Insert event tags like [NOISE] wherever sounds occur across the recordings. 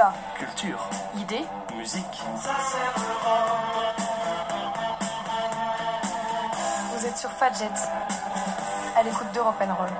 Débat. Culture. Idées. Musique. Vous êtes sur Fadjet. À l'écoute d'Europe Roll.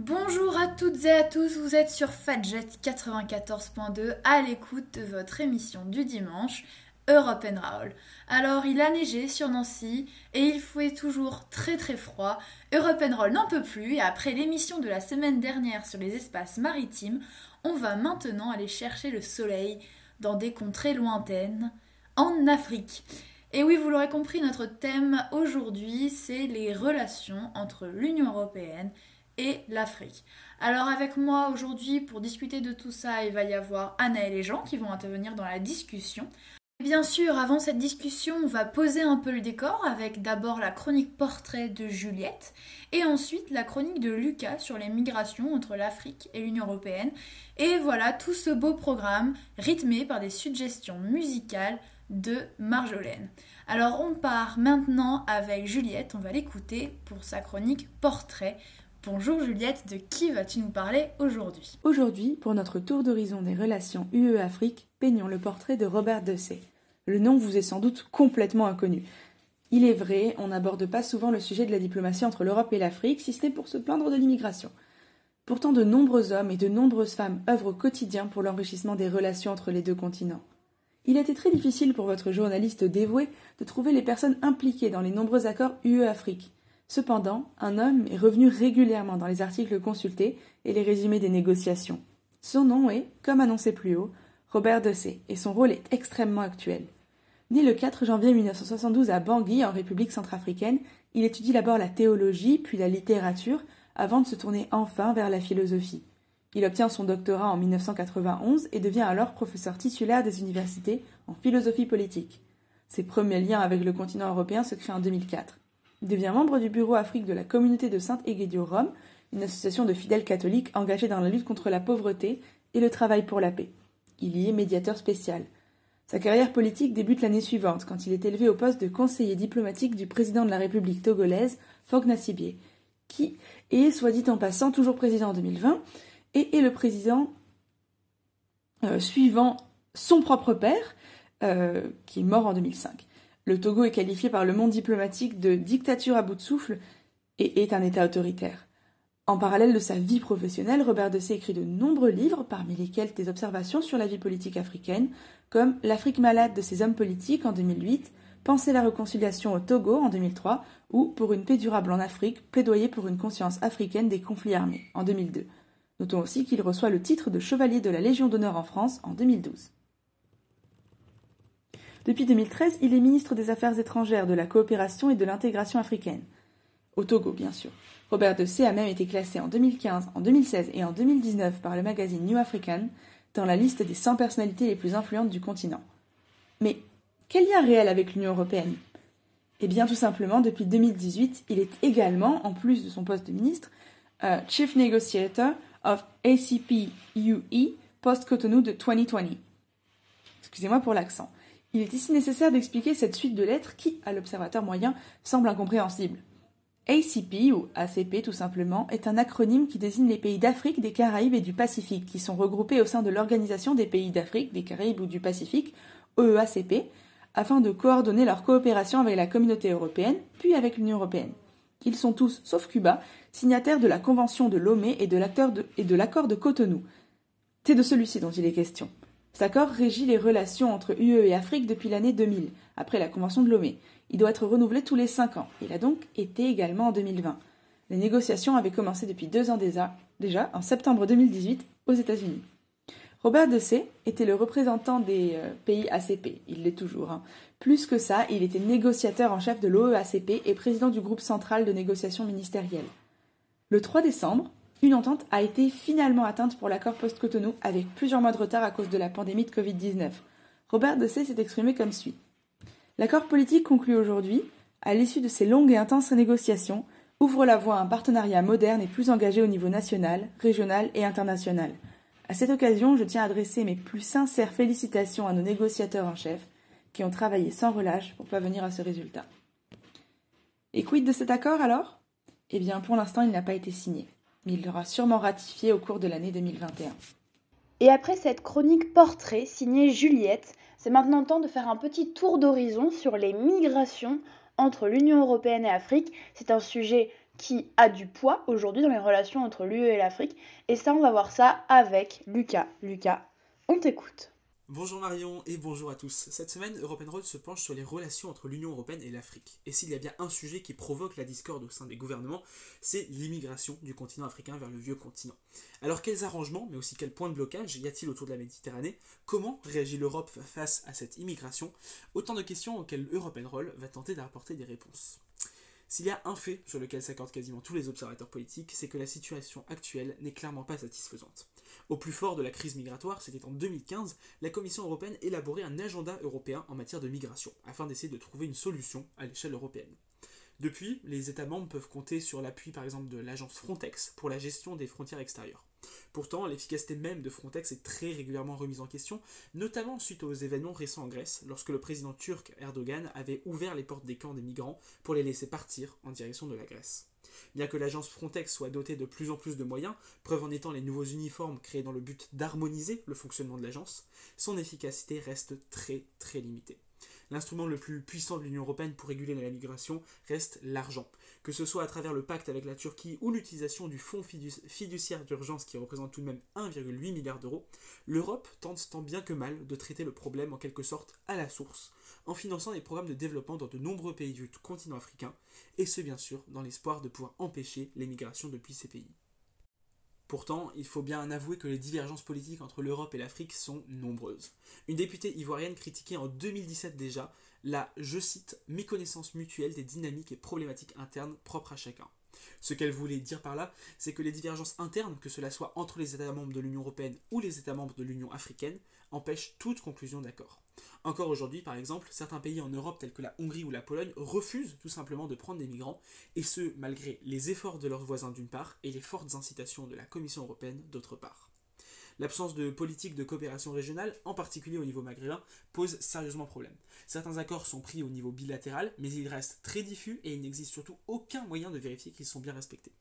Bonjour à toutes et à tous, vous êtes sur Fadjet 94.2 à l'écoute de votre émission du dimanche. Europe Roll. Alors, il a neigé sur Nancy et il fait toujours très très froid. Europe Roll n'en peut plus et après l'émission de la semaine dernière sur les espaces maritimes, on va maintenant aller chercher le soleil dans des contrées lointaines, en Afrique. Et oui, vous l'aurez compris, notre thème aujourd'hui, c'est les relations entre l'Union européenne et l'Afrique. Alors avec moi aujourd'hui pour discuter de tout ça, il va y avoir Anna et les gens qui vont intervenir dans la discussion. Bien sûr, avant cette discussion, on va poser un peu le décor avec d'abord la chronique portrait de Juliette et ensuite la chronique de Lucas sur les migrations entre l'Afrique et l'Union européenne. Et voilà tout ce beau programme rythmé par des suggestions musicales de Marjolaine. Alors on part maintenant avec Juliette, on va l'écouter pour sa chronique portrait. Bonjour Juliette, de qui vas-tu nous parler aujourd'hui? Aujourd'hui, pour notre tour d'horizon des relations UE-Afrique, peignons le portrait de Robert Dessay. Le nom vous est sans doute complètement inconnu. Il est vrai, on n'aborde pas souvent le sujet de la diplomatie entre l'Europe et l'Afrique, si ce n'est pour se plaindre de l'immigration. Pourtant, de nombreux hommes et de nombreuses femmes œuvrent au quotidien pour l'enrichissement des relations entre les deux continents. Il a été très difficile pour votre journaliste dévoué de trouver les personnes impliquées dans les nombreux accords UE-Afrique. Cependant, un homme est revenu régulièrement dans les articles consultés et les résumés des négociations. Son nom est, comme annoncé plus haut, Robert Dessay, et son rôle est extrêmement actuel. Né le 4 janvier 1972 à Bangui, en République centrafricaine, il étudie d'abord la théologie, puis la littérature, avant de se tourner enfin vers la philosophie. Il obtient son doctorat en 1991 et devient alors professeur titulaire des universités en philosophie politique. Ses premiers liens avec le continent européen se créent en 2004. Il devient membre du bureau Afrique de la communauté de Saint-Egidio-Rome, une association de fidèles catholiques engagée dans la lutte contre la pauvreté et le travail pour la paix. Il y est médiateur spécial. Sa carrière politique débute l'année suivante, quand il est élevé au poste de conseiller diplomatique du président de la République togolaise, Fogg Nassibie, qui est, soit dit en passant, toujours président en 2020, et est le président euh, suivant son propre père, euh, qui est mort en 2005. Le Togo est qualifié par le monde diplomatique de dictature à bout de souffle et est un État autoritaire. En parallèle de sa vie professionnelle, Robert Dessay écrit de nombreux livres, parmi lesquels des observations sur la vie politique africaine, comme L'Afrique malade de ses hommes politiques en 2008, Penser la réconciliation au Togo en 2003 ou Pour une paix durable en Afrique, plaidoyer pour une conscience africaine des conflits armés en 2002. Notons aussi qu'il reçoit le titre de chevalier de la Légion d'honneur en France en 2012. Depuis 2013, il est ministre des Affaires étrangères, de la coopération et de l'intégration africaine. Au Togo, bien sûr. Robert de a même été classé en 2015, en 2016 et en 2019 par le magazine New African dans la liste des 100 personnalités les plus influentes du continent. Mais quel lien réel avec l'Union européenne? Eh bien, tout simplement, depuis 2018, il est également, en plus de son poste de ministre, euh, Chief Negotiator of ACP UE post-Cotonou de 2020. Excusez-moi pour l'accent. Il est ici nécessaire d'expliquer cette suite de lettres qui, à l'observateur moyen, semble incompréhensible. ACP, ou ACP tout simplement, est un acronyme qui désigne les pays d'Afrique, des Caraïbes et du Pacifique, qui sont regroupés au sein de l'Organisation des pays d'Afrique, des Caraïbes ou du Pacifique, OEACP, afin de coordonner leur coopération avec la communauté européenne, puis avec l'Union européenne. Ils sont tous, sauf Cuba, signataires de la Convention de Lomé et de l'accord de Cotonou. C'est de celui-ci dont il est question. Cet accord régit les relations entre UE et Afrique depuis l'année 2000, après la Convention de Lomé. Il doit être renouvelé tous les cinq ans. Il a donc été également en 2020. Les négociations avaient commencé depuis deux ans déjà, en septembre 2018, aux États-Unis. Robert Dessay était le représentant des euh, pays ACP, il l'est toujours. Hein. Plus que ça, il était négociateur en chef de l'OEACP et président du groupe central de négociation ministérielle. Le 3 décembre, une entente a été finalement atteinte pour l'accord post-Cotonou avec plusieurs mois de retard à cause de la pandémie de Covid-19. Robert Dessay s'est exprimé comme suit. L'accord politique conclu aujourd'hui, à l'issue de ces longues et intenses négociations, ouvre la voie à un partenariat moderne et plus engagé au niveau national, régional et international. À cette occasion, je tiens à adresser mes plus sincères félicitations à nos négociateurs en chef, qui ont travaillé sans relâche pour parvenir à ce résultat. Et quid de cet accord alors? Eh bien, pour l'instant, il n'a pas été signé. Mais il l'aura sûrement ratifié au cours de l'année 2021. Et après cette chronique portrait signée Juliette, c'est maintenant temps de faire un petit tour d'horizon sur les migrations entre l'Union européenne et l'Afrique. C'est un sujet qui a du poids aujourd'hui dans les relations entre l'UE et l'Afrique. Et ça, on va voir ça avec Lucas. Lucas, on t'écoute. Bonjour Marion et bonjour à tous. Cette semaine, European Road se penche sur les relations entre l'Union Européenne et l'Afrique. Et s'il y a bien un sujet qui provoque la discorde au sein des gouvernements, c'est l'immigration du continent africain vers le vieux continent. Alors quels arrangements, mais aussi quels points de blocage y a-t-il autour de la Méditerranée? Comment réagit l'Europe face à cette immigration? Autant de questions auxquelles European Roll va tenter d'apporter des réponses. S'il y a un fait sur lequel s'accordent quasiment tous les observateurs politiques, c'est que la situation actuelle n'est clairement pas satisfaisante. Au plus fort de la crise migratoire, c'était en 2015, la Commission européenne élaborait un agenda européen en matière de migration, afin d'essayer de trouver une solution à l'échelle européenne. Depuis, les États membres peuvent compter sur l'appui par exemple de l'agence Frontex pour la gestion des frontières extérieures. Pourtant, l'efficacité même de Frontex est très régulièrement remise en question, notamment suite aux événements récents en Grèce, lorsque le président turc Erdogan avait ouvert les portes des camps des migrants pour les laisser partir en direction de la Grèce. Bien que l'agence Frontex soit dotée de plus en plus de moyens, preuve en étant les nouveaux uniformes créés dans le but d'harmoniser le fonctionnement de l'agence, son efficacité reste très très limitée. L'instrument le plus puissant de l'Union européenne pour réguler la migration reste l'argent. Que ce soit à travers le pacte avec la Turquie ou l'utilisation du fonds fiduciaire d'urgence qui représente tout de même 1,8 milliard d'euros, l'Europe tente tant bien que mal de traiter le problème en quelque sorte à la source, en finançant des programmes de développement dans de nombreux pays du continent africain, et ce bien sûr dans l'espoir de pouvoir empêcher l'émigration depuis ces pays. Pourtant, il faut bien avouer que les divergences politiques entre l'Europe et l'Afrique sont nombreuses. Une députée ivoirienne critiquait en 2017 déjà la, je cite, méconnaissance mutuelle des dynamiques et problématiques internes propres à chacun. Ce qu'elle voulait dire par là, c'est que les divergences internes, que cela soit entre les États membres de l'Union européenne ou les États membres de l'Union africaine, empêchent toute conclusion d'accord. Encore aujourd'hui, par exemple, certains pays en Europe tels que la Hongrie ou la Pologne refusent tout simplement de prendre des migrants, et ce, malgré les efforts de leurs voisins d'une part et les fortes incitations de la Commission européenne d'autre part. L'absence de politique de coopération régionale, en particulier au niveau maghrébin, pose sérieusement problème. Certains accords sont pris au niveau bilatéral, mais ils restent très diffus et il n'existe surtout aucun moyen de vérifier qu'ils sont bien respectés.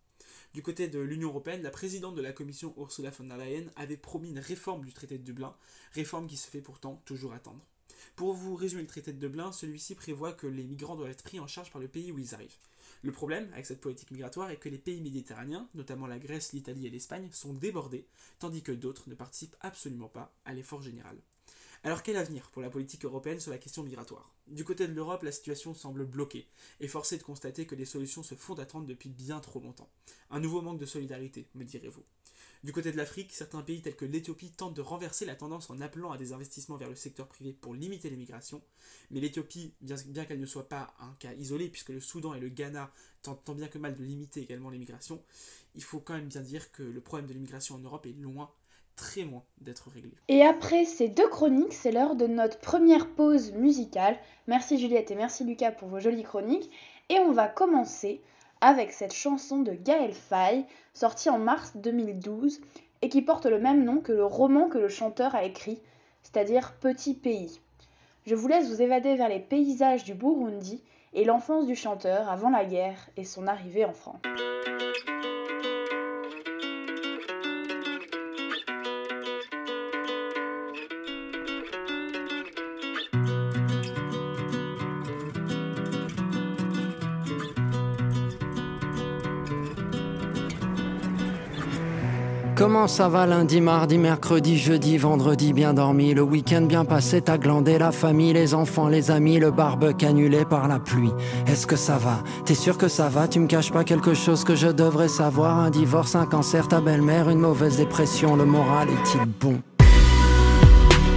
Du côté de l'Union européenne, la présidente de la Commission Ursula von der Leyen avait promis une réforme du traité de Dublin, réforme qui se fait pourtant toujours attendre. Pour vous résumer le traité de Dublin, celui-ci prévoit que les migrants doivent être pris en charge par le pays où ils arrivent. Le problème avec cette politique migratoire est que les pays méditerranéens, notamment la Grèce, l'Italie et l'Espagne, sont débordés, tandis que d'autres ne participent absolument pas à l'effort général. Alors quel avenir pour la politique européenne sur la question migratoire? Du côté de l'Europe, la situation semble bloquée, et forcé de constater que des solutions se font attendre depuis bien trop longtemps. Un nouveau manque de solidarité, me direz-vous? Du côté de l'Afrique, certains pays tels que l'Éthiopie tentent de renverser la tendance en appelant à des investissements vers le secteur privé pour limiter l'immigration. Mais l'Éthiopie, bien, qu'elle ne soit pas un cas isolé, puisque le Soudan et le Ghana tentent tant bien que mal de limiter également l'immigration, il faut quand même bien dire que le problème de l'immigration en Europe est loin très loin d'être réglé. Et après ces deux chroniques, c'est l'heure de notre première pause musicale. Merci Juliette et merci Lucas pour vos jolies chroniques. Et on va commencer avec cette chanson de Gaël Faye, sortie en mars 2012 et qui porte le même nom que le roman que le chanteur a écrit, c'est-à-dire Petit pays. Je vous laisse vous évader vers les paysages du Burundi et l'enfance du chanteur avant la guerre et son arrivée en France. Comment ça va lundi, mardi, mercredi, jeudi, vendredi, bien dormi Le week-end bien passé, t'as glandé la famille, les enfants, les amis, le barbecue annulé par la pluie. Est-ce que ça va? T'es sûr que ça va? Tu me caches pas quelque chose que je devrais savoir? Un divorce, un cancer, ta belle-mère, une mauvaise dépression, le moral est-il bon?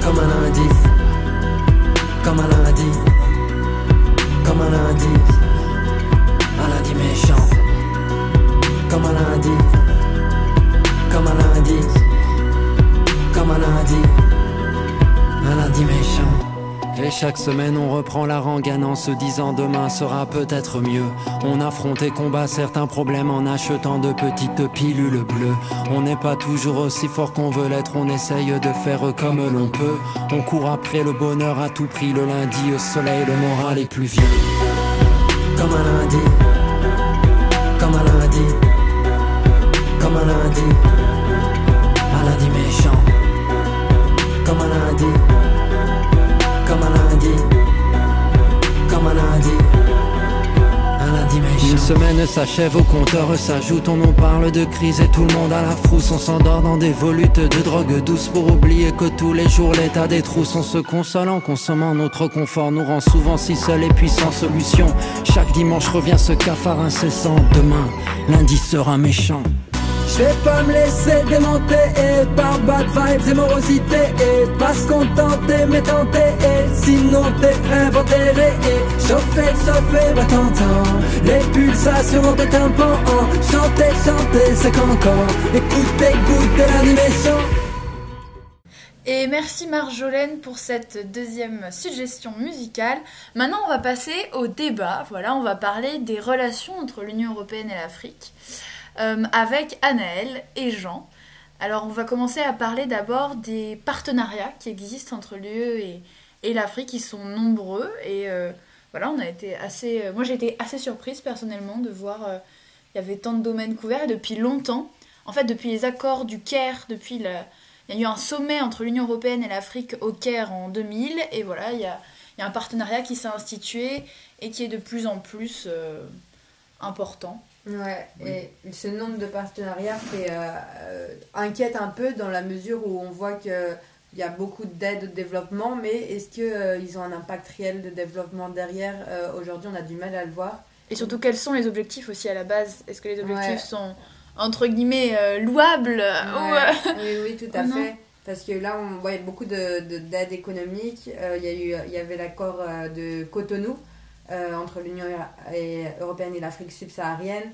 Comme un lundi, comme un lundi, comme un lundi, un lundi méchant, comme un lundi comme un lundi, comme un lundi, un lundi méchant. Et chaque semaine on reprend la rengaine en se disant demain sera peut-être mieux. On affronte et combat certains problèmes en achetant de petites pilules bleues. On n'est pas toujours aussi fort qu'on veut l'être, on essaye de faire comme l'on peut. On court après le bonheur à tout prix le lundi au soleil, le moral est plus vieux. Comme un lundi, comme un lundi comme un lundi, un lundi méchant, comme un lundi, comme un lundi, comme un lundi. Un lundi méchant. Une semaine s'achève, au compteur s'ajoute, on en parle de crise et tout le monde à la frousse. On s'endort dans des volutes de drogue douce pour oublier que tous les jours l'état des trousses. On se console en consommant notre confort, nous rend souvent si seuls et puis sans solution. Chaque dimanche revient ce cafard incessant. Demain, lundi sera méchant. Je vais pas me laisser démonter et par bad vibes et morosité et pas se contenter mais tenter et sinon t'es inventé et chauffer, chauffer, bah t'entends les pulsations dans tes tympans chanter, chanter, c'est qu'encore écoutez, écoutez l'animation Et merci Marjolaine pour cette deuxième suggestion musicale. Maintenant, on va passer au débat. Voilà, on va parler des relations entre l'Union européenne et l'Afrique euh, avec Anaël et Jean. Alors, on va commencer à parler d'abord des partenariats qui existent entre l'UE et, l'Afrique, qui sont nombreux. Et euh, voilà, on a été assez. euh, moi, j'ai été assez surprise personnellement de voir il y avait tant de domaines couverts depuis longtemps. En fait, depuis les accords du Caire, depuis il y a eu un sommet entre l'Union européenne et l'Afrique au Caire en 2000, et voilà, il y a, un partenariat qui s'est institué et qui est de plus en plus important. Ouais, et ce nombre de partenariats fait, euh, euh, inquiète un peu dans la mesure où on voit qu'il y a beaucoup d'aide au développement, mais est-ce qu'ils ont un impact réel de développement derrière Euh, Aujourd'hui, on a du mal à le voir. Et surtout, quels sont les objectifs aussi à la base? Est-ce que les objectifs Ouais. sont entre guillemets euh, louables? Ouais. [LAUGHS] euh, Oui, oui, tout à Oh non? fait. Parce que là, on voyait beaucoup de, de- d'aide économique. Euh, il, y a eu, il y avait l'accord euh, de Cotonou euh, entre l'Union européenne et l'Afrique subsaharienne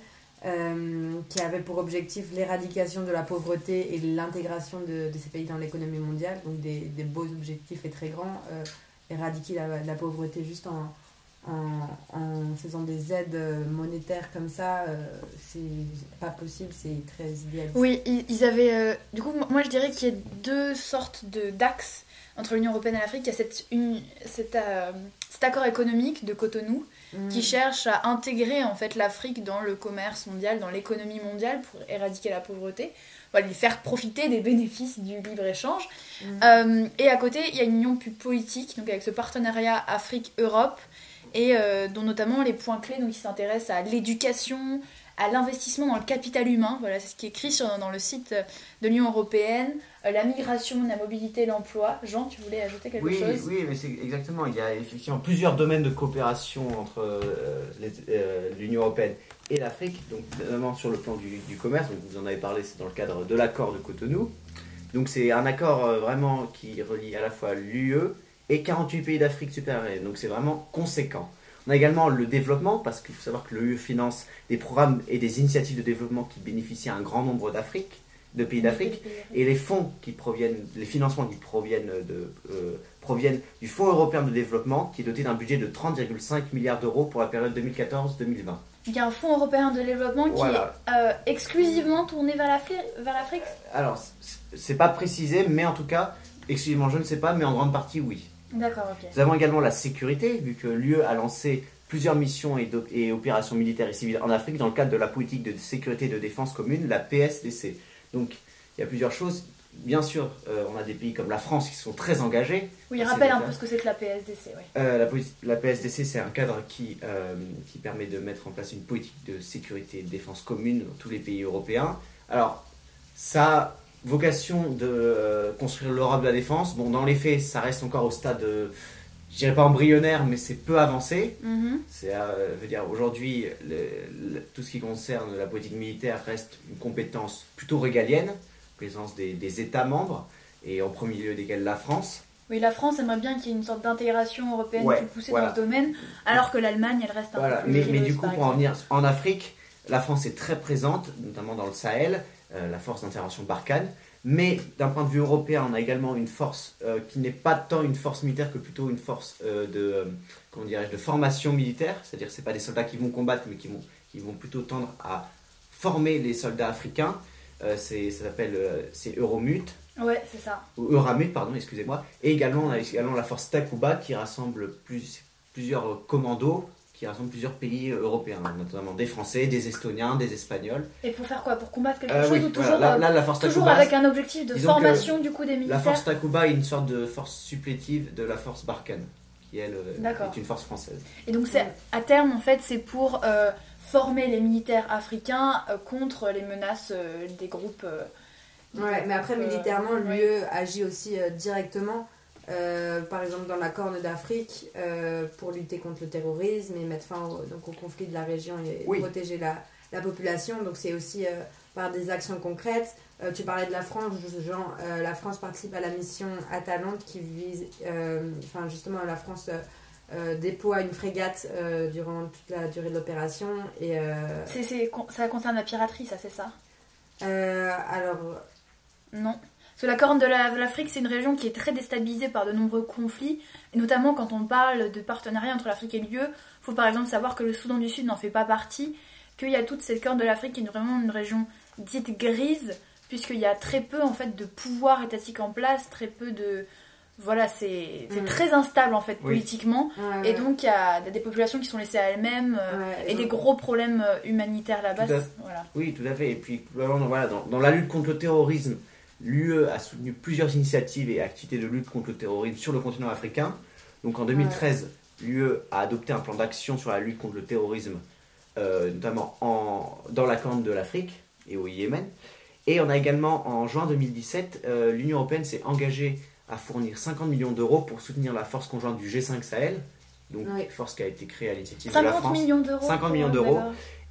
euh, qui avait pour objectif l'éradication de la pauvreté et l'intégration de, ces pays dans l'économie mondiale. Donc des, beaux objectifs et très grands. Euh, éradiquer la, pauvreté juste en, faisant des aides monétaires comme ça, euh, c'est pas possible, c'est très idéaliste. Oui, ils, avaient. euh, du coup, moi je dirais qu'il y a deux sortes d'axes entre l'Union européenne et l'Afrique. Il y a cette, une, cet, euh, cet accord économique de Cotonou Mm. qui cherche à intégrer en fait l'Afrique dans le commerce mondial, dans l'économie mondiale pour éradiquer la pauvreté, voilà, lui faire profiter des bénéfices du libre-échange. Mm. Euh, et à côté, il y a une union plus politique, donc avec ce partenariat Afrique-Europe, et euh, dont notamment les points clés donc, qui s'intéressent à l'éducation, à l'investissement dans le capital humain, voilà, c'est ce qui est écrit sur, dans le site de l'Union européenne, la migration, la mobilité, l'emploi. Jean, tu voulais ajouter quelque Oui, chose? oui, mais c'est exactement. Il y a effectivement plusieurs domaines de coopération entre euh, euh, l'Union européenne et l'Afrique, donc notamment sur le plan du, du commerce. Donc vous en avez parlé, c'est dans le cadre de l'accord de Cotonou. Donc c'est un accord euh, vraiment qui relie à la fois l'UE et 48 pays d'Afrique supérieure. Donc c'est vraiment conséquent. On a également le développement, parce qu'il faut savoir que l'UE finance des programmes et des initiatives de développement qui bénéficient à un grand nombre d'Afrique, de pays d'Afrique. Et les fonds qui proviennent, les financements qui proviennent, de, euh, proviennent du Fonds européen de développement, qui est doté d'un budget de 30,5 milliards d'euros pour la période 2014-2020. Il y a un fonds européen de développement qui est euh, exclusivement tourné vers l'Afri- vers l'Afrique? Alors, c'est pas précisé, mais en tout cas, exclusivement, je ne sais pas, mais en grande partie, oui. D'accord, ok. Nous avons également la sécurité, vu que l'UE a lancé plusieurs missions et, et opérations militaires et civiles en Afrique dans le cadre de la politique de sécurité et de défense commune, la PSDC. Donc, il y a plusieurs choses. Bien sûr, euh, on a des pays comme la France qui sont très engagés. Oui, rappelle un peu ce que c'est que la PSDC. Euh, la, PSDC, c'est un cadre qui, euh, qui permet de mettre en place une politique de sécurité et de défense commune dans tous les pays européens. Alors, ça a vocation de construire l'Europe de la défense. Bon, dans les faits, ça reste encore au stade, je dirais pas embryonnaire, mais c'est peu avancé. Mhm. C'est, euh, dire, aujourd'hui, tout ce qui concerne la politique militaire reste une compétence plutôt régalienne, présence des, des États membres, et en premier lieu desquels la France. Oui, la France aimerait bien qu'il y ait une sorte d'intégration européenne Ouais, plus poussée voilà. dans ce domaine, alors que l'Allemagne, elle reste un Voilà, peu plus mais, mais du coup, pour en venir en Afrique, la France est très présente, notamment dans le Sahel, la force d'intervention Barkhane. Mais d'un point de vue européen, on a également une force euh, qui n'est pas tant une force militaire que plutôt une force euh, de, euh, comment de formation militaire. C'est-à-dire que ce pas des soldats qui vont combattre, mais qui vont, qui vont plutôt tendre à former les soldats africains. Euh, c'est, ça s'appelle euh, c'est Euromut Ouais, c'est ça. ou Euramut, pardon, excusez-moi. Et également, on a également la force Takuba qui rassemble plus- plusieurs commandos qui rassemble plusieurs pays européens, notamment des Français, des Estoniens, des Espagnols. Et pour faire quoi? Pour combattre quelque Euh, chose oui, ou voilà, toujours, là, euh, là, la force toujours Takuba, avec un objectif de formation du coup des la militaires force Takuba est une sorte de force supplétive de la force Barkhane, qui elle euh, est une force française. Et donc c'est à terme en fait c'est pour euh, former les militaires africains euh, contre les menaces euh, des groupes. euh, Ouais, mais après, euh, militairement, l'UE agit aussi euh, directement, euh, par exemple dans la Corne d'Afrique, euh, pour lutter contre le terrorisme et mettre fin au, donc, au conflit de la région et Oui. protéger la, la population. Donc c'est aussi euh, par des actions concrètes. Euh, tu parlais de la France, Jean, euh, la France participe à la mission Atalante qui vise, euh, enfin justement la France euh, euh, déploie une frégate euh, durant toute la durée de l'opération. Et euh, c'est- c'est- ça concerne la piraterie, ça c'est ça? Euh, alors Non. Parce que la Corne de la- de l'Afrique, c'est une région qui est très déstabilisée par de nombreux conflits, et notamment quand on parle de partenariat entre l'Afrique et l'UE, il faut par exemple savoir que le Soudan du Sud n'en fait pas partie, qu'il y a toute cette Corne de l'Afrique qui est vraiment une région dite grise, puisqu'il y a très peu en fait de pouvoir étatique en place, très peu de... Voilà, c'est Mm. très instable en fait Oui. politiquement, ouais, et donc il y a des populations qui sont laissées à elles-mêmes, euh, Ouais, et des donc- gros problèmes euh, humanitaires là-bas. À- Voilà. Oui, tout à fait. Et puis, voilà, dans, dans la lutte contre le terrorisme, l'UE a soutenu plusieurs initiatives et activités de lutte contre le terrorisme sur le continent africain. Donc en 2013, l'UE a adopté un plan d'action sur la lutte contre le terrorisme, euh, notamment en, dans la corne de l'Afrique et au Yémen. Et on a également, en juin 2017, euh, l'Union européenne s'est engagée à fournir 50 millions d'euros pour soutenir la force conjointe du G5 Sahel, donc Oui. force qui a été créée à l'initiative de la 50 France. millions d'euros. 50 pour- millions d'euros.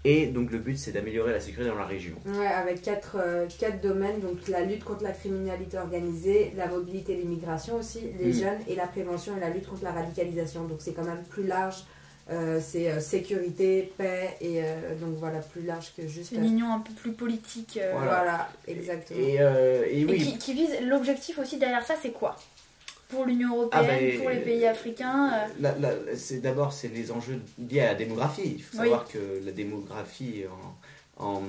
Et donc le but, c'est d'améliorer la sécurité dans la région. Ouais, avec quatre, euh, quatre domaines, donc la lutte contre la criminalité organisée, la mobilité et l'immigration aussi, les Mhm. jeunes et la prévention et la lutte contre la radicalisation. Donc c'est quand même plus large, euh, c'est euh, sécurité, paix et euh, donc voilà, plus large que juste... C'est une union un peu plus politique. euh, Voilà, Voilà. exactement. Et, euh, et Et oui, qui, qui vise l'objectif aussi derrière ça, c'est quoi? Pour l'Union européenne, Ah ben, pour les pays africains euh, c'est d'abord c'est les enjeux liés à la démographie. Il faut Oui. savoir que la démographie en, en,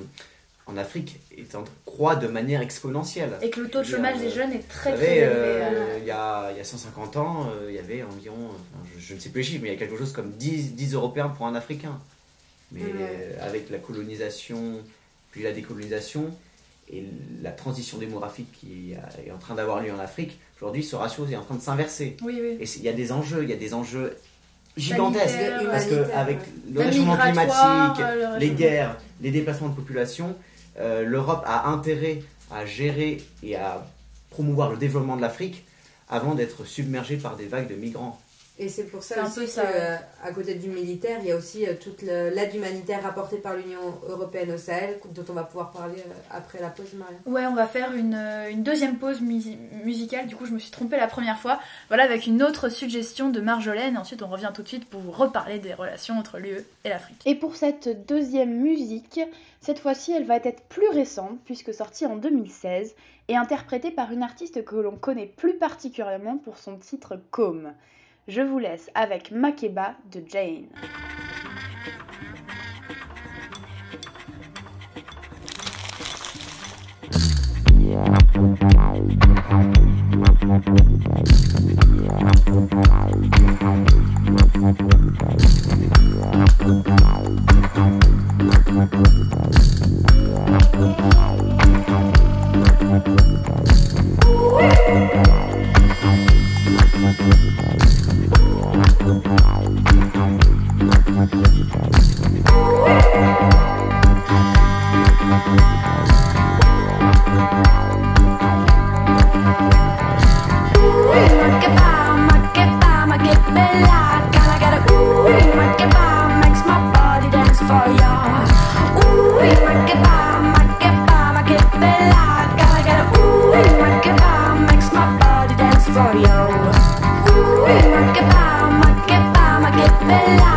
en Afrique est en croît de manière exponentielle. et que le taux de chômage des jeunes est très très élevé. euh, euh. il y, a, il y a 150 ans, euh, il y avait environ, enfin, je, je ne sais plus les chiffres, mais il y a quelque chose comme 10, 10 Européens pour un Africain. Mais euh, avec la colonisation, puis la décolonisation et la transition démographique qui est en train d'avoir lieu en Afrique, aujourd'hui ce ratio est en train de s'inverser. Oui, oui. Et il y a des enjeux, il y a des enjeux gigantesques. Sanitaires, Parce que humanitaires, avec ouais. le réchauffement climatique, euh, le les guerres, les déplacements de population, euh, l'Europe a intérêt à gérer et à promouvoir le développement de l'Afrique avant d'être submergée par des vagues de migrants. Et c'est pour ça aussi que, ouais. euh, à côté du militaire, il y a aussi euh, toute l'aide humanitaire apportée par l'Union européenne au Sahel, dont on va pouvoir parler euh, après la pause, Maria. Ouais, on va faire une, une deuxième pause musi- musicale. Du coup, je me suis trompée la première fois. Voilà, avec une autre suggestion de Marjolaine. Ensuite, on revient tout de suite pour vous reparler des relations entre l'UE et l'Afrique. Et pour cette deuxième musique, cette fois-ci elle va être plus récente puisque sortie en 2016 et interprétée par une artiste que l'on connaît plus particulièrement pour son titre Com. Je vous laisse avec Makeba de Jane. I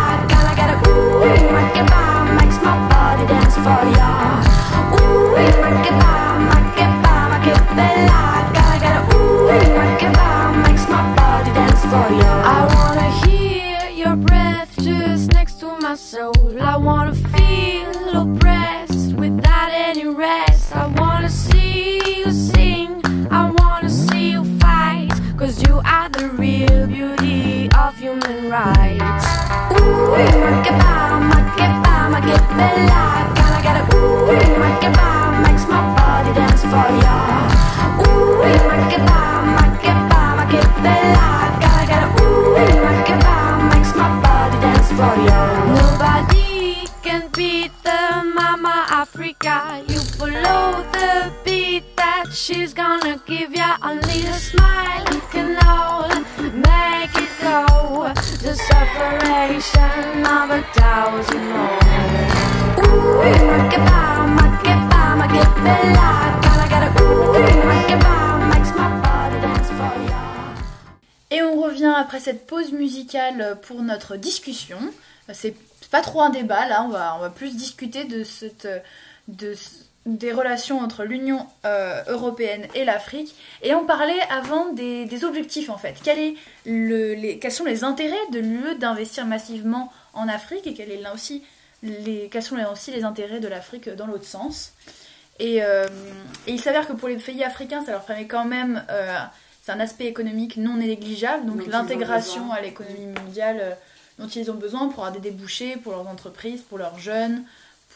separation of a thousand. Et on revient après cette pause musicale pour notre discussion. C'est pas trop un débat là, on va, on plus discuter de, cette, de, des relations entre l'Union euh, européenne et l'Afrique. Et on parlait avant des, des objectifs en fait. Quel est le, les, quels sont les intérêts de l'UE d'investir massivement en Afrique et quel est là aussi les, quels sont là aussi les intérêts de l'Afrique dans l'autre sens. Et, euh, et il s'avère que pour les pays africains, ça leur permet quand même, euh, c'est un aspect économique non négligeable, donc l'intégration à l'économie mondiale dont ils ont besoin pour avoir des débouchés pour leurs entreprises, pour leurs jeunes,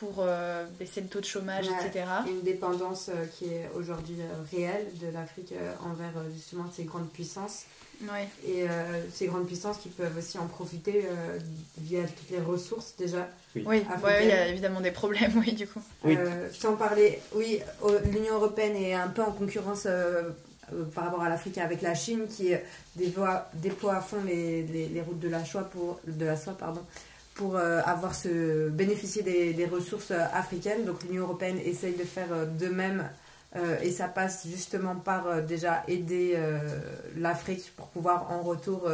pour euh, baisser le taux de chômage, Ouais. etc. Une dépendance euh, qui est aujourd'hui euh, réelle de l'Afrique euh, envers euh, justement ces grandes puissances. Ouais. Et euh, ces grandes puissances qui peuvent aussi en profiter euh, via toutes les ressources déjà. Oui, ouais, il y a évidemment des problèmes, [LAUGHS] oui, du coup. Oui. Euh, sans parler, oui, l'Union européenne est un peu en concurrence par rapport à l'Afrique avec la Chine qui déploie, déploie à fond les, les, les routes de la soie pour, de la soie, pardon, pour euh, avoir ce, bénéficier des, des ressources euh, africaines. Donc l'Union européenne essaye de faire euh, de même et ça passe justement par déjà aider l'Afrique pour pouvoir en retour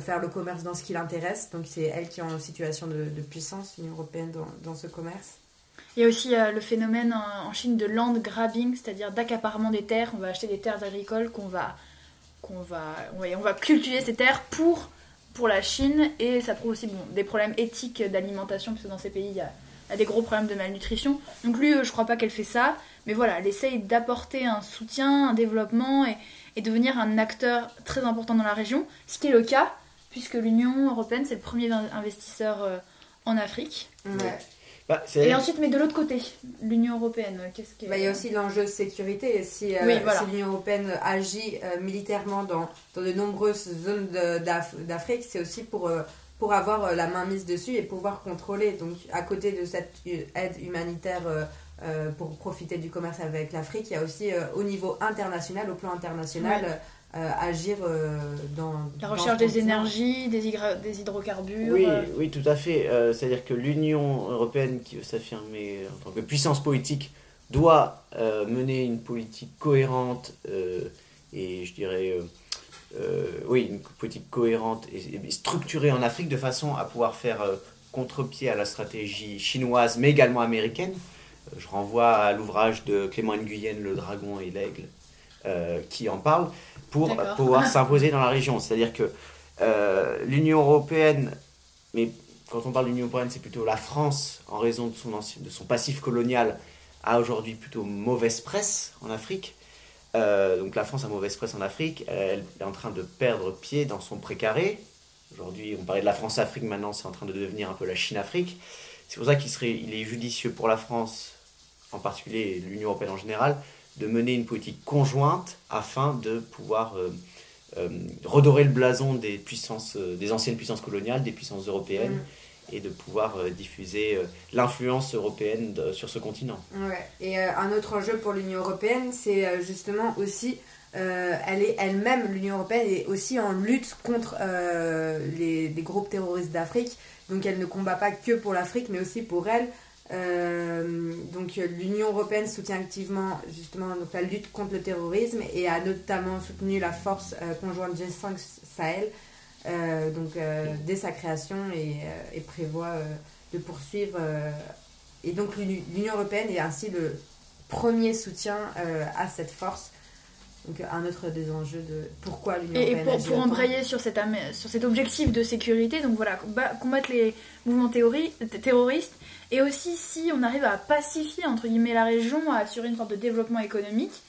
faire le commerce dans ce qui l'intéresse. Donc c'est elle qui est en situation de, de puissance, l'Union européenne, dans, dans ce commerce. Il y a aussi le phénomène en, en Chine de land grabbing, c'est-à-dire d'accaparement des terres. On va acheter des terres agricoles qu'on va, qu'on va, ouais, on va cultiver ces terres pour, pour la Chine et ça prouve aussi bon, des problèmes éthiques d'alimentation parce que dans ces pays il y a, des gros problèmes de malnutrition. Donc lui, euh, je crois pas qu'elle fait ça, mais voilà, elle essaye d'apporter un soutien, un développement et, devenir un acteur très important dans la région, ce qui est le cas puisque l'Union européenne c'est le premier in- investisseur euh, en Afrique. Bah, Et ensuite, mais de l'autre côté, l'Union européenne, qu'est-ce que Bah, il y a aussi l'enjeu sécurité. Si, euh, Oui, voilà. si l'Union européenne agit euh, militairement dans, dans de nombreuses zones de- d'Af- d'Afrique, c'est aussi pour, euh, pour avoir euh, la main mise dessus et pouvoir contrôler. Donc, à côté de cette euh, aide humanitaire euh, euh, pour profiter du commerce avec l'Afrique, il y a aussi euh, au niveau international, au plan international, Ouais. Euh, agir euh, dans La recherche des énergies, des, hydrocarbures. Oui, euh, oui, tout à fait. Euh, C'est-à-dire que l'Union européenne, qui veut s'affirmer en tant que puissance politique, doit euh, mener une politique cohérente euh, et, je dirais, euh, euh, oui, une politique cohérente et, et structurée en Afrique de façon à pouvoir faire euh, contre-pied à la stratégie chinoise, mais également américaine. Euh, je renvoie à l'ouvrage de Clément Nguyen, Le Dragon et l'Aigle, qui en parle, pour pouvoir [LAUGHS] s'imposer dans la région. C'est-à-dire que euh, l'Union européenne, mais quand on parle d'Union européenne, c'est plutôt la France, en raison de son, ancien- de son passif colonial, a aujourd'hui plutôt mauvaise presse en Afrique. Euh, donc la France a mauvaise presse en Afrique, elle est en train de perdre pied dans son précaré. Aujourd'hui, on parlait de la France-Afrique, maintenant c'est en train de devenir un peu la Chine-Afrique. C'est pour ça qu'il serait, il est judicieux pour la France, en particulier l'Union européenne en général, de mener une politique conjointe afin de pouvoir euh, euh, redorer le blason des puissances, euh, des anciennes puissances coloniales, des puissances européennes, et de pouvoir diffuser l'influence européenne sur ce continent. Ouais. Et euh, un autre enjeu pour l'Union européenne, c'est justement aussi, euh, elle est elle-même, l'Union européenne est aussi en lutte contre euh, les, les groupes terroristes d'Afrique. Donc elle ne combat pas que pour l'Afrique, mais aussi pour elle. Euh, donc euh, l'Union européenne soutient activement justement la lutte contre le terrorisme et a notamment soutenu la force euh, conjointe G5 Sahel donc dès sa création et, et prévoit de poursuivre et donc l'Uni- l'Union européenne est ainsi le premier soutien à cette force. Donc un autre des enjeux de pourquoi l'Union Et, et européenne pour, embrayer sur cet, sur cet objectif de sécurité, donc voilà, comba- combattre les mouvements terroristes, et aussi si on arrive à pacifier entre guillemets la région, à assurer une sorte de développement économique,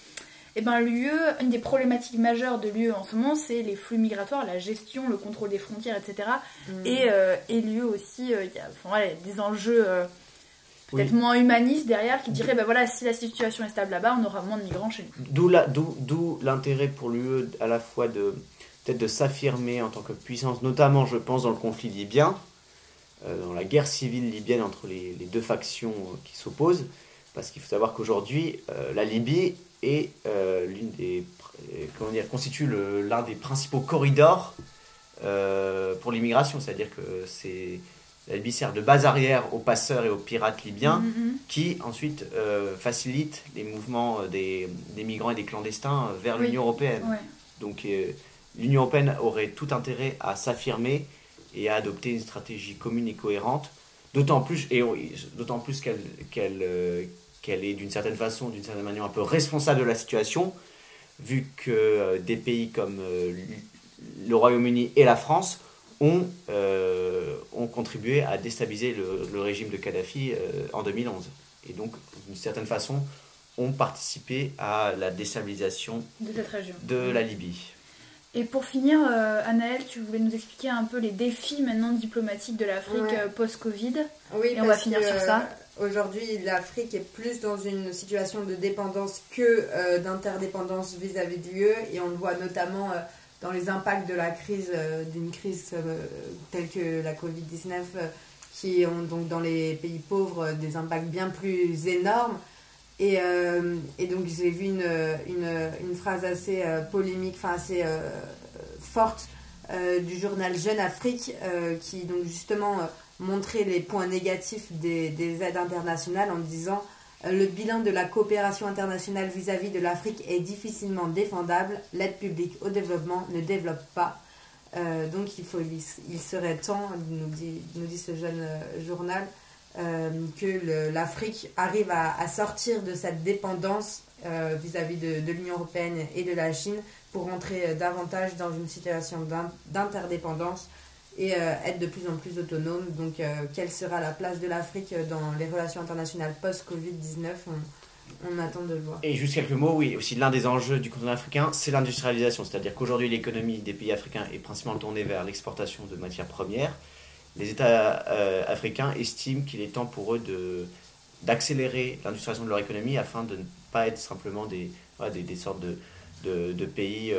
et ben l'UE, une des problématiques majeures de l'UE en ce moment, c'est les flux migratoires, la gestion, le contrôle des frontières, etc. Mm. Et, euh, et l'UE aussi, euh, il y a enfin, voilà, il y a des enjeux euh, Oui. peut-être moins humaniste derrière, qui dirait, bah voilà, si la situation est stable là-bas, on aura moins de migrants chez nous. D'où l'intérêt pour l'UE à la fois de peut-être de s'affirmer en tant que puissance, notamment je pense dans le conflit libyen, euh, dans la guerre civile libyenne entre les, les deux factions euh, qui s'opposent, parce qu'il faut savoir qu'aujourd'hui euh, la Libye est l'une des comment dire constitue l'un des principaux corridors pour l'immigration, c'est-à-dire que c'est la Libye sert de base arrière aux passeurs et aux pirates libyens Mhm. qui ensuite euh, facilite les mouvements euh, des, des migrants et des clandestins euh, vers Oui. l'Union européenne. Ouais. Donc euh, l'Union européenne aurait tout intérêt à s'affirmer et à adopter une stratégie commune et cohérente, d'autant plus, et on- d'autant plus qu'elle qu'elle euh, qu'elle est d'une certaine façon, d'une certaine manière un peu responsable de la situation, vu que des pays comme le Royaume-Uni et la France ont, euh, ont contribué à déstabiliser le, le régime de Kadhafi euh, en 2011. Et donc, d'une certaine façon, ont participé à la déstabilisation De cette région. de la Libye. Et pour finir, euh, Anaëlle, tu voulais nous expliquer un peu les défis maintenant diplomatiques de l'Afrique Ouais. euh, post-Covid. Oui, Et on va finir que, sur ça. Aujourd'hui, l'Afrique est plus dans une situation de dépendance que euh, d'interdépendance vis-à-vis de l'UE. Et on le voit notamment euh, dans les impacts de la crise, euh, d'une crise euh, telle que la Covid-19, euh, qui ont donc dans les pays pauvres des impacts bien plus énormes. Et, donc j'ai vu une, phrase assez polémique, enfin assez forte du journal Jeune Afrique qui donc justement montrait les points négatifs des, des aides internationales en disant le bilan de la coopération internationale vis-à-vis de l'Afrique est difficilement défendable, l'aide publique au développement ne développe pas. Euh, donc il, faut, il, serait temps, nous dit, nous dit ce jeune euh, journal, euh, que l'Afrique arrive à, sortir de cette dépendance vis-à-vis de, de l'Union européenne et de la Chine pour entrer davantage dans une situation d'in- d'interdépendance et euh, être de plus en plus autonome. Donc, euh, quelle sera la place de l'Afrique euh, dans les relations internationales post-Covid-19 on, attend de le voir. Et juste quelques mots, oui, aussi l'un des enjeux du continent africain, c'est l'industrialisation. C'est-à-dire qu'aujourd'hui, l'économie des pays africains est principalement tournée vers l'exportation de matières premières. Les États africains estiment qu'il est temps pour eux de, d'accélérer l'industrialisation de leur économie afin de ne pas être simplement des, des, sortes de, de, pays,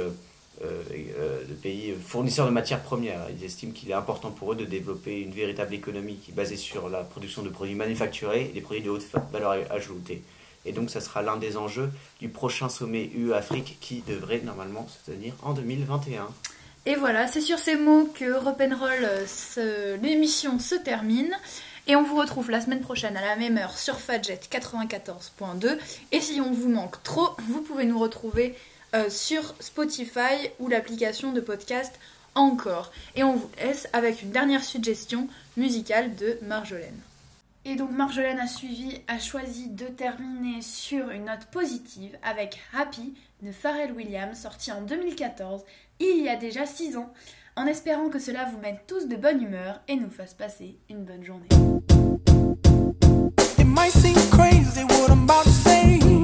de pays fournisseurs de matières premières. Ils estiment qu'il est important pour eux de développer une véritable économie qui est basée sur la production de produits manufacturés et des produits de haute valeur ajoutée. Et donc, ça sera l'un des enjeux du prochain sommet UE-Afrique qui devrait normalement se tenir en 2021. Et voilà, c'est sur ces mots que Rock'n'Roll, euh, l'émission se termine. Et on vous retrouve la semaine prochaine à la même heure sur Fadjet 94.2. Et si on vous manque trop, vous pouvez nous retrouver euh, sur Spotify ou l'application de podcast encore. Et on vous laisse avec une dernière suggestion musicale de Marjolaine. Et donc Marjolaine a suivi, a choisi de terminer sur une note positive avec Happy de Pharrell Williams, sorti en 2014, il y a déjà 6 ans, en espérant que cela vous mette tous de bonne humeur et nous fasse passer une bonne journée. It might seem crazy what I'm about to say.